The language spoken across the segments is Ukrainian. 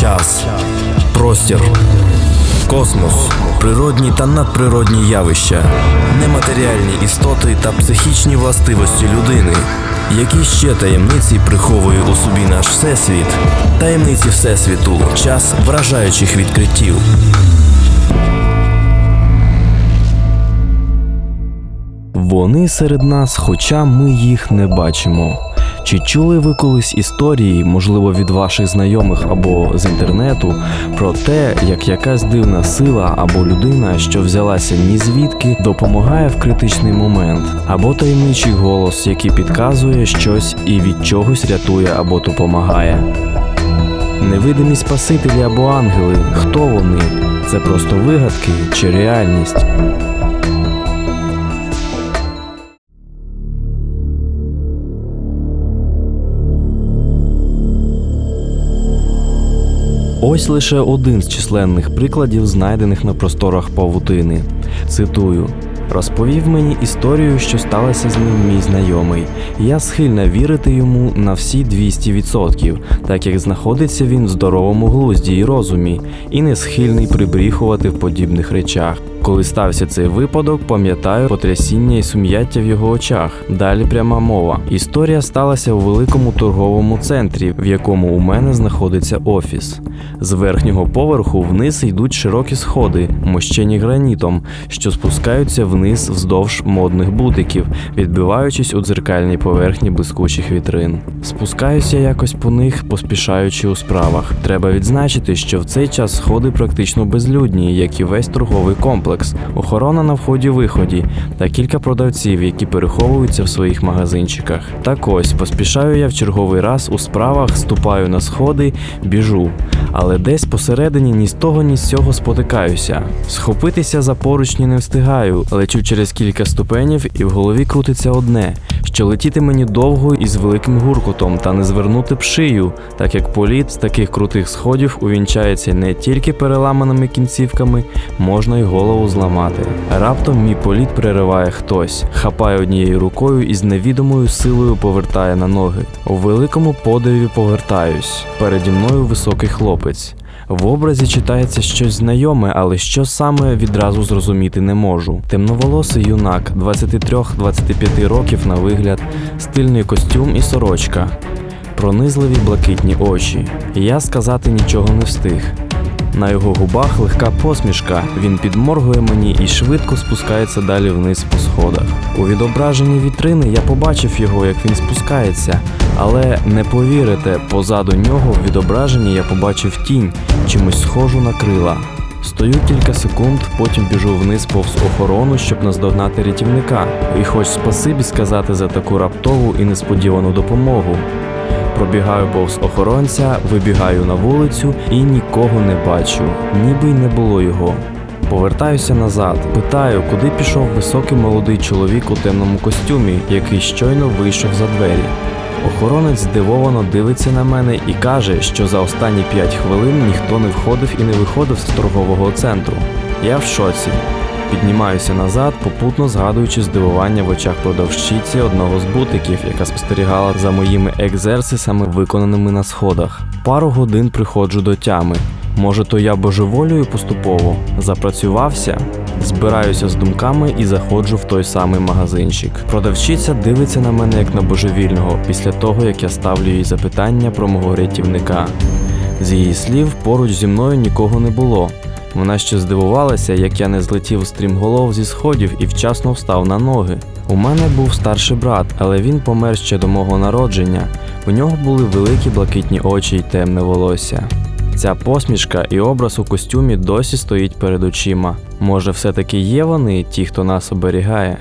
час, простір, космос, природні та надприродні явища, нематеріальні істоти та психічні властивості людини. Які ще таємниці приховує у собі наш всесвіт? Таємниці всесвіту, час вражаючих відкриттів. Вони серед нас, хоча ми їх не бачимо. Чи чули ви колись історії, можливо, від ваших знайомих або з інтернету, про те, як якась дивна сила або людина, що взялася ні звідки, допомагає в критичний момент, або таємничий голос, який підказує щось і від чогось рятує або допомагає? Невидимі спасителі або ангели, хто вони? Це просто вигадки чи реальність? Ось лише один з численних прикладів, знайдених на просторах павутини. Цитую. Розповів мені історію, що сталася з ним мій знайомий. Я схильна вірити йому на всі 200%, так як знаходиться він в здоровому глузді і розумі, і не схильний прибріхувати в подібних речах. Коли стався цей випадок, пам'ятаю потрясіння і сум'яття в його очах. Далі пряма мова. Історія сталася у великому торговому центрі, в якому у мене знаходиться офіс. З верхнього поверху вниз йдуть широкі сходи, мощені гранітом, що спускаються вниз вздовж модних бутиків, відбиваючись у дзеркальній поверхні блискучих вітрин. Спускаюся якось по них, поспішаючи у справах. Треба відзначити, що в цей час сходи практично безлюдні, як і весь торговий комплекс, охорона на вході-виході та кілька продавців, які переховуються в своїх магазинчиках. Так ось поспішаю я в черговий раз у справах, ступаю на сходи, біжу. Але десь посередині ні з того, ні з цього спотикаюся. Схопитися за поручні не встигаю, лечу через кілька ступенів, і в голові крутиться одне: що летіти мені довго і з великим гуркотом, та не звернути б шию, так як політ з таких крутих сходів увінчається не тільки переламаними кінцівками, можна й голову зламати. Раптом мій політ перериває хтось, хапає однією рукою і з невідомою силою повертає на ноги. У великому подиві повертаюсь. Переді мною високий хлопець. В образі читається щось знайоме, але що саме відразу зрозуміти не можу. Темноволосий юнак, 23-25 років на вигляд, стильний костюм і сорочка, пронизливі блакитні очі. Я сказати нічого не встиг. На його губах легка посмішка. Він підморгує мені і швидко спускається далі вниз по сходах. У відображенні вітрини я побачив його, як він спускається, але не повірите, позаду нього в відображенні я побачив тінь, чимось схожу на крила. Стою кілька секунд, потім біжу вниз повз охорону, щоб наздогнати рятівника, і хоч спасибі сказати за таку раптову і несподівану допомогу. Пробігаю повз охоронця, вибігаю на вулицю і нікого не бачу, ніби й не було його. Повертаюся назад, питаю, куди пішов високий молодий чоловік у темному костюмі, який щойно вийшов за двері. Охоронець здивовано дивиться на мене і каже, що за останні 5 хвилин ніхто не входив і не виходив з торгового центру. Я в шоці. Піднімаюся назад, попутно згадуючи здивування в очах продавщиці одного з бутиків, яка спостерігала за моїми екзерсисами, виконаними на сходах. Пару годин приходжу до тями. Може, то я божеволюю поступово запрацювався, збираюся з думками і заходжу в той самий магазинчик. Продавчиця дивиться на мене як на божевільного після того, як я ставлю їй запитання про мого рятівника. З її слів, поруч зі мною нікого не було. Вона ще здивувалася, як я не злетів стрімголов зі сходів і вчасно встав на ноги. У мене був старший брат, але він помер ще до мого народження. У нього були великі блакитні очі й темне волосся. Ця посмішка і образ у костюмі досі стоїть перед очима. Може, все-таки є вони, ті, хто нас оберігає?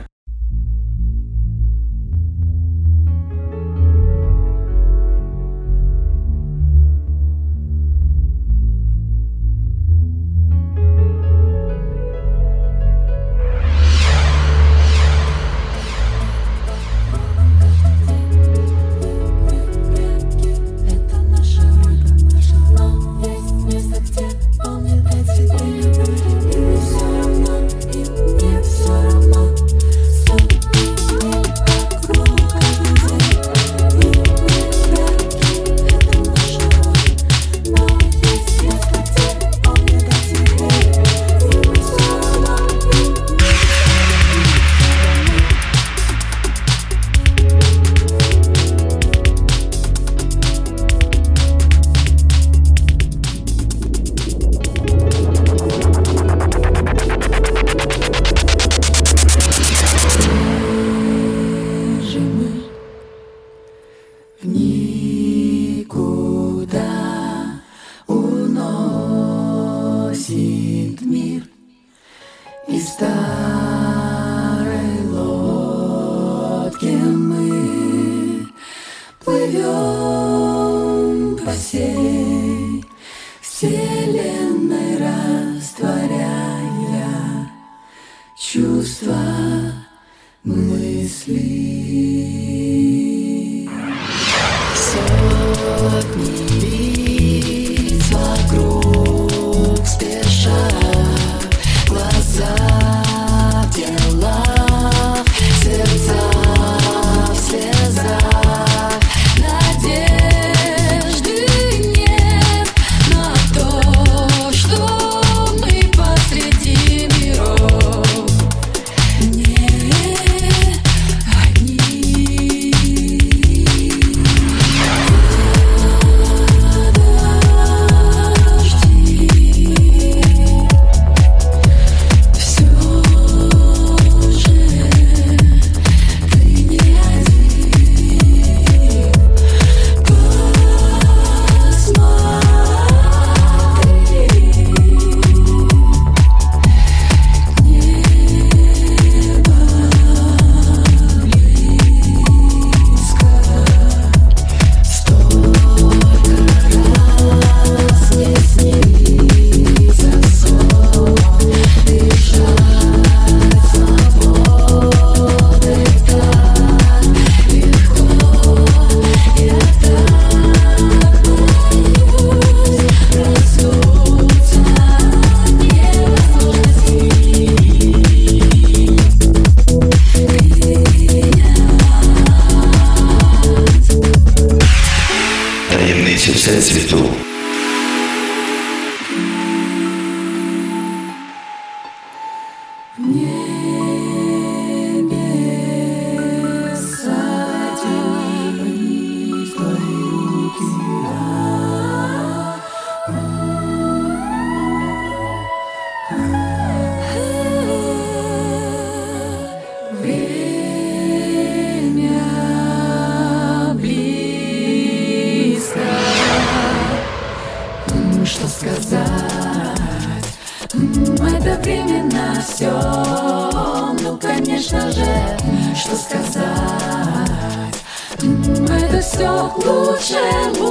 Все к лучшему.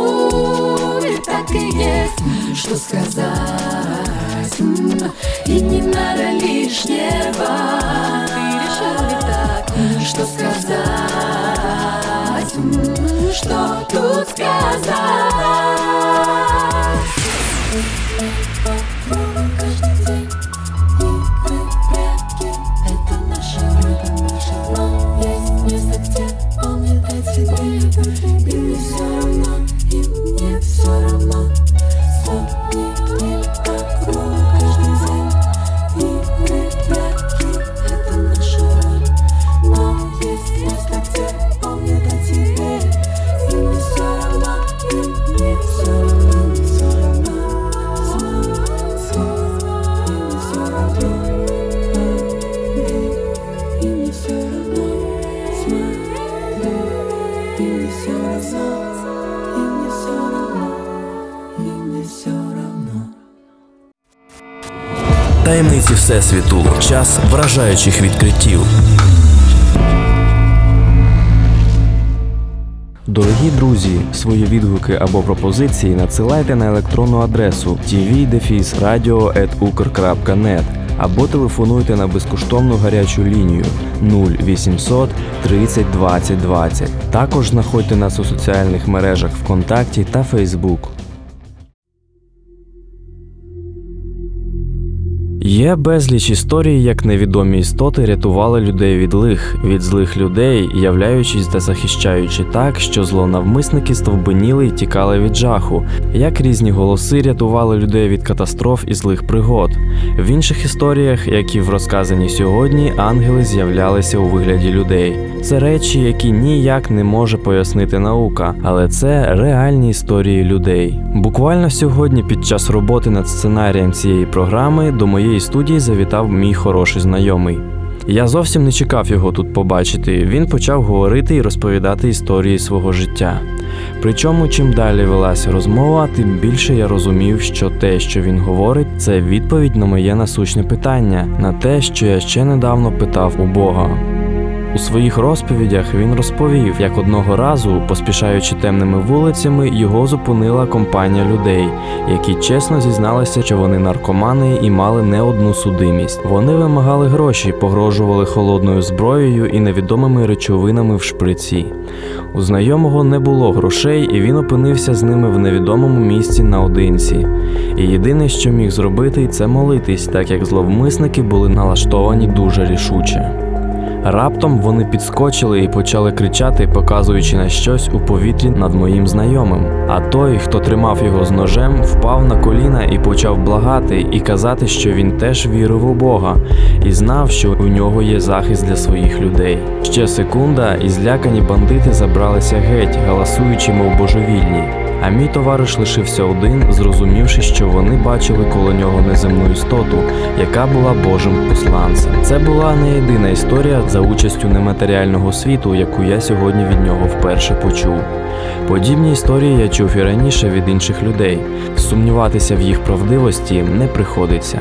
И так и есть, что сказать. И не надо лишнего. Ты решил так, что сказать? Что тут сказать? Всесвіту. Час вражаючих відкриттів. Дорогі друзі, свої відгуки або пропозиції надсилайте на електронну адресу tv-radio.ukr.net або телефонуйте на безкоштовну гарячу лінію 0800 30 20 20. Також знаходьте нас у соціальних мережах ВКонтакті та Фейсбук. Є безліч історій, як невідомі істоти рятували людей від лих, від злих людей, являючись та захищаючи так, що злонавмисники стовбеніли й тікали від жаху, як різні голоси рятували людей від катастроф і злих пригод. В інших історіях, які в розказані сьогодні, ангели з'являлися у вигляді людей. Це речі, які ніяк не може пояснити наука, але це реальні історії людей. Буквально сьогодні, під час роботи над сценарієм цієї програми, до моєї студії завітав мій хороший знайомий. Я зовсім не чекав його тут побачити. Він почав говорити і розповідати історії свого життя. Причому, чим далі велася розмова, тим більше я розумів, що те, що він говорить, це відповідь на моє насущне питання, на те, що я ще недавно питав у Бога. У своїх розповідях він розповів, як одного разу, поспішаючи темними вулицями, його зупинила компанія людей, які чесно зізналися, що вони наркомани і мали не одну судимість. Вони вимагали гроші, погрожували холодною зброєю і невідомими речовинами в шприці. У знайомого не було грошей, і він опинився з ними в невідомому місці наодинці. І єдине, що міг зробити, це молитись, так як зловмисники були налаштовані дуже рішуче. Раптом вони підскочили і почали кричати, показуючи на щось у повітрі над моїм знайомим. А той, хто тримав його з ножем, впав на коліна і почав благати і казати, що він теж вірив у Бога і знав, що у нього є захист для своїх людей. Ще секунда, і злякані бандити забралися геть, галасуючи, мов божевільні. А мій товариш лишився один, зрозумівши, що вони бачили коло нього неземну істоту, яка була Божим посланцем. Це була не єдина історія за участю нематеріального світу, яку я сьогодні від нього вперше почув. Подібні історії я чув і раніше від інших людей. Сумніватися в їх правдивості не приходиться.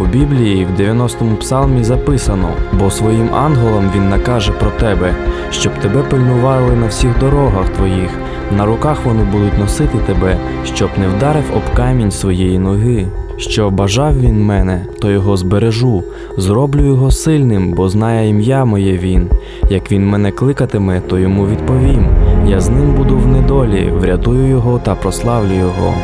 У Біблії в 90-му псалмі записано: бо своїм ангелам він накаже про тебе, щоб тебе пильнували на всіх дорогах твоїх, на руках вони будуть носити тебе, щоб не вдарив об камінь своєї ноги. Що бажав він мене, то його збережу, зроблю його сильним, бо знає ім'я моє він. Як він мене кликатиме, то йому відповім. Я з ним буду в недолі, врятую його та прославлю його.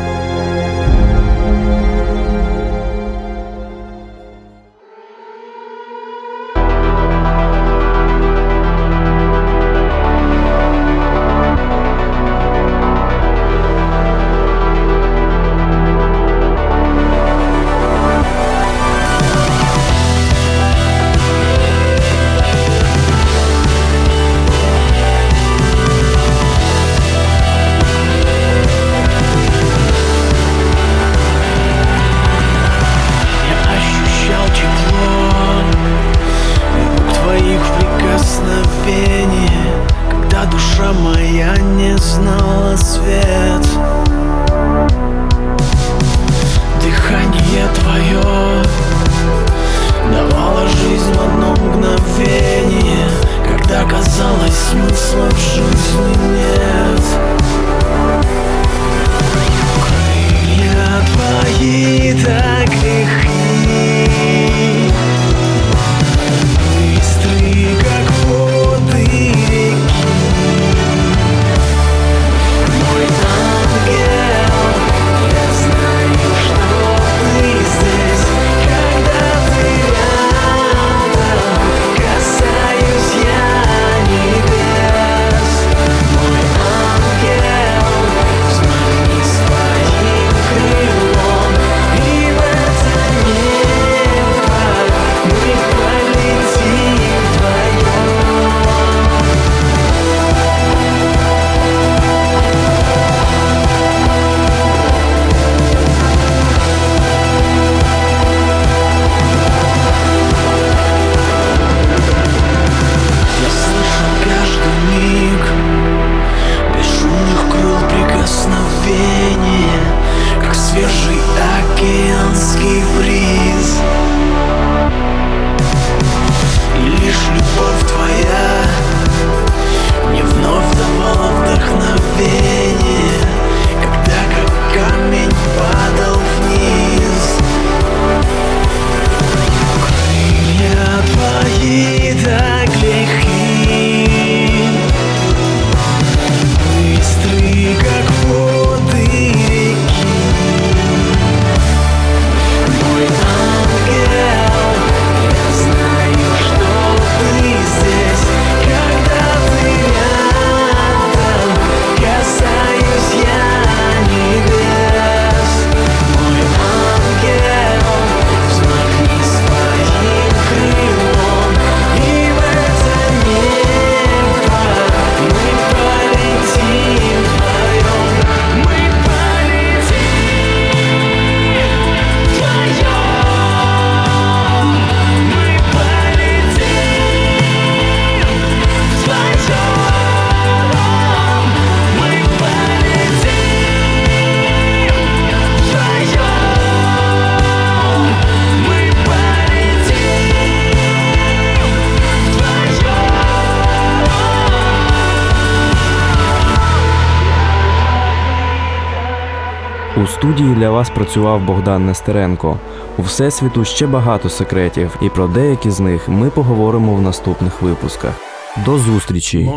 У студії для вас працював Богдан Нестеренко. У всесвіту ще багато секретів, і про деякі з них ми поговоримо в наступних випусках. До зустрічі!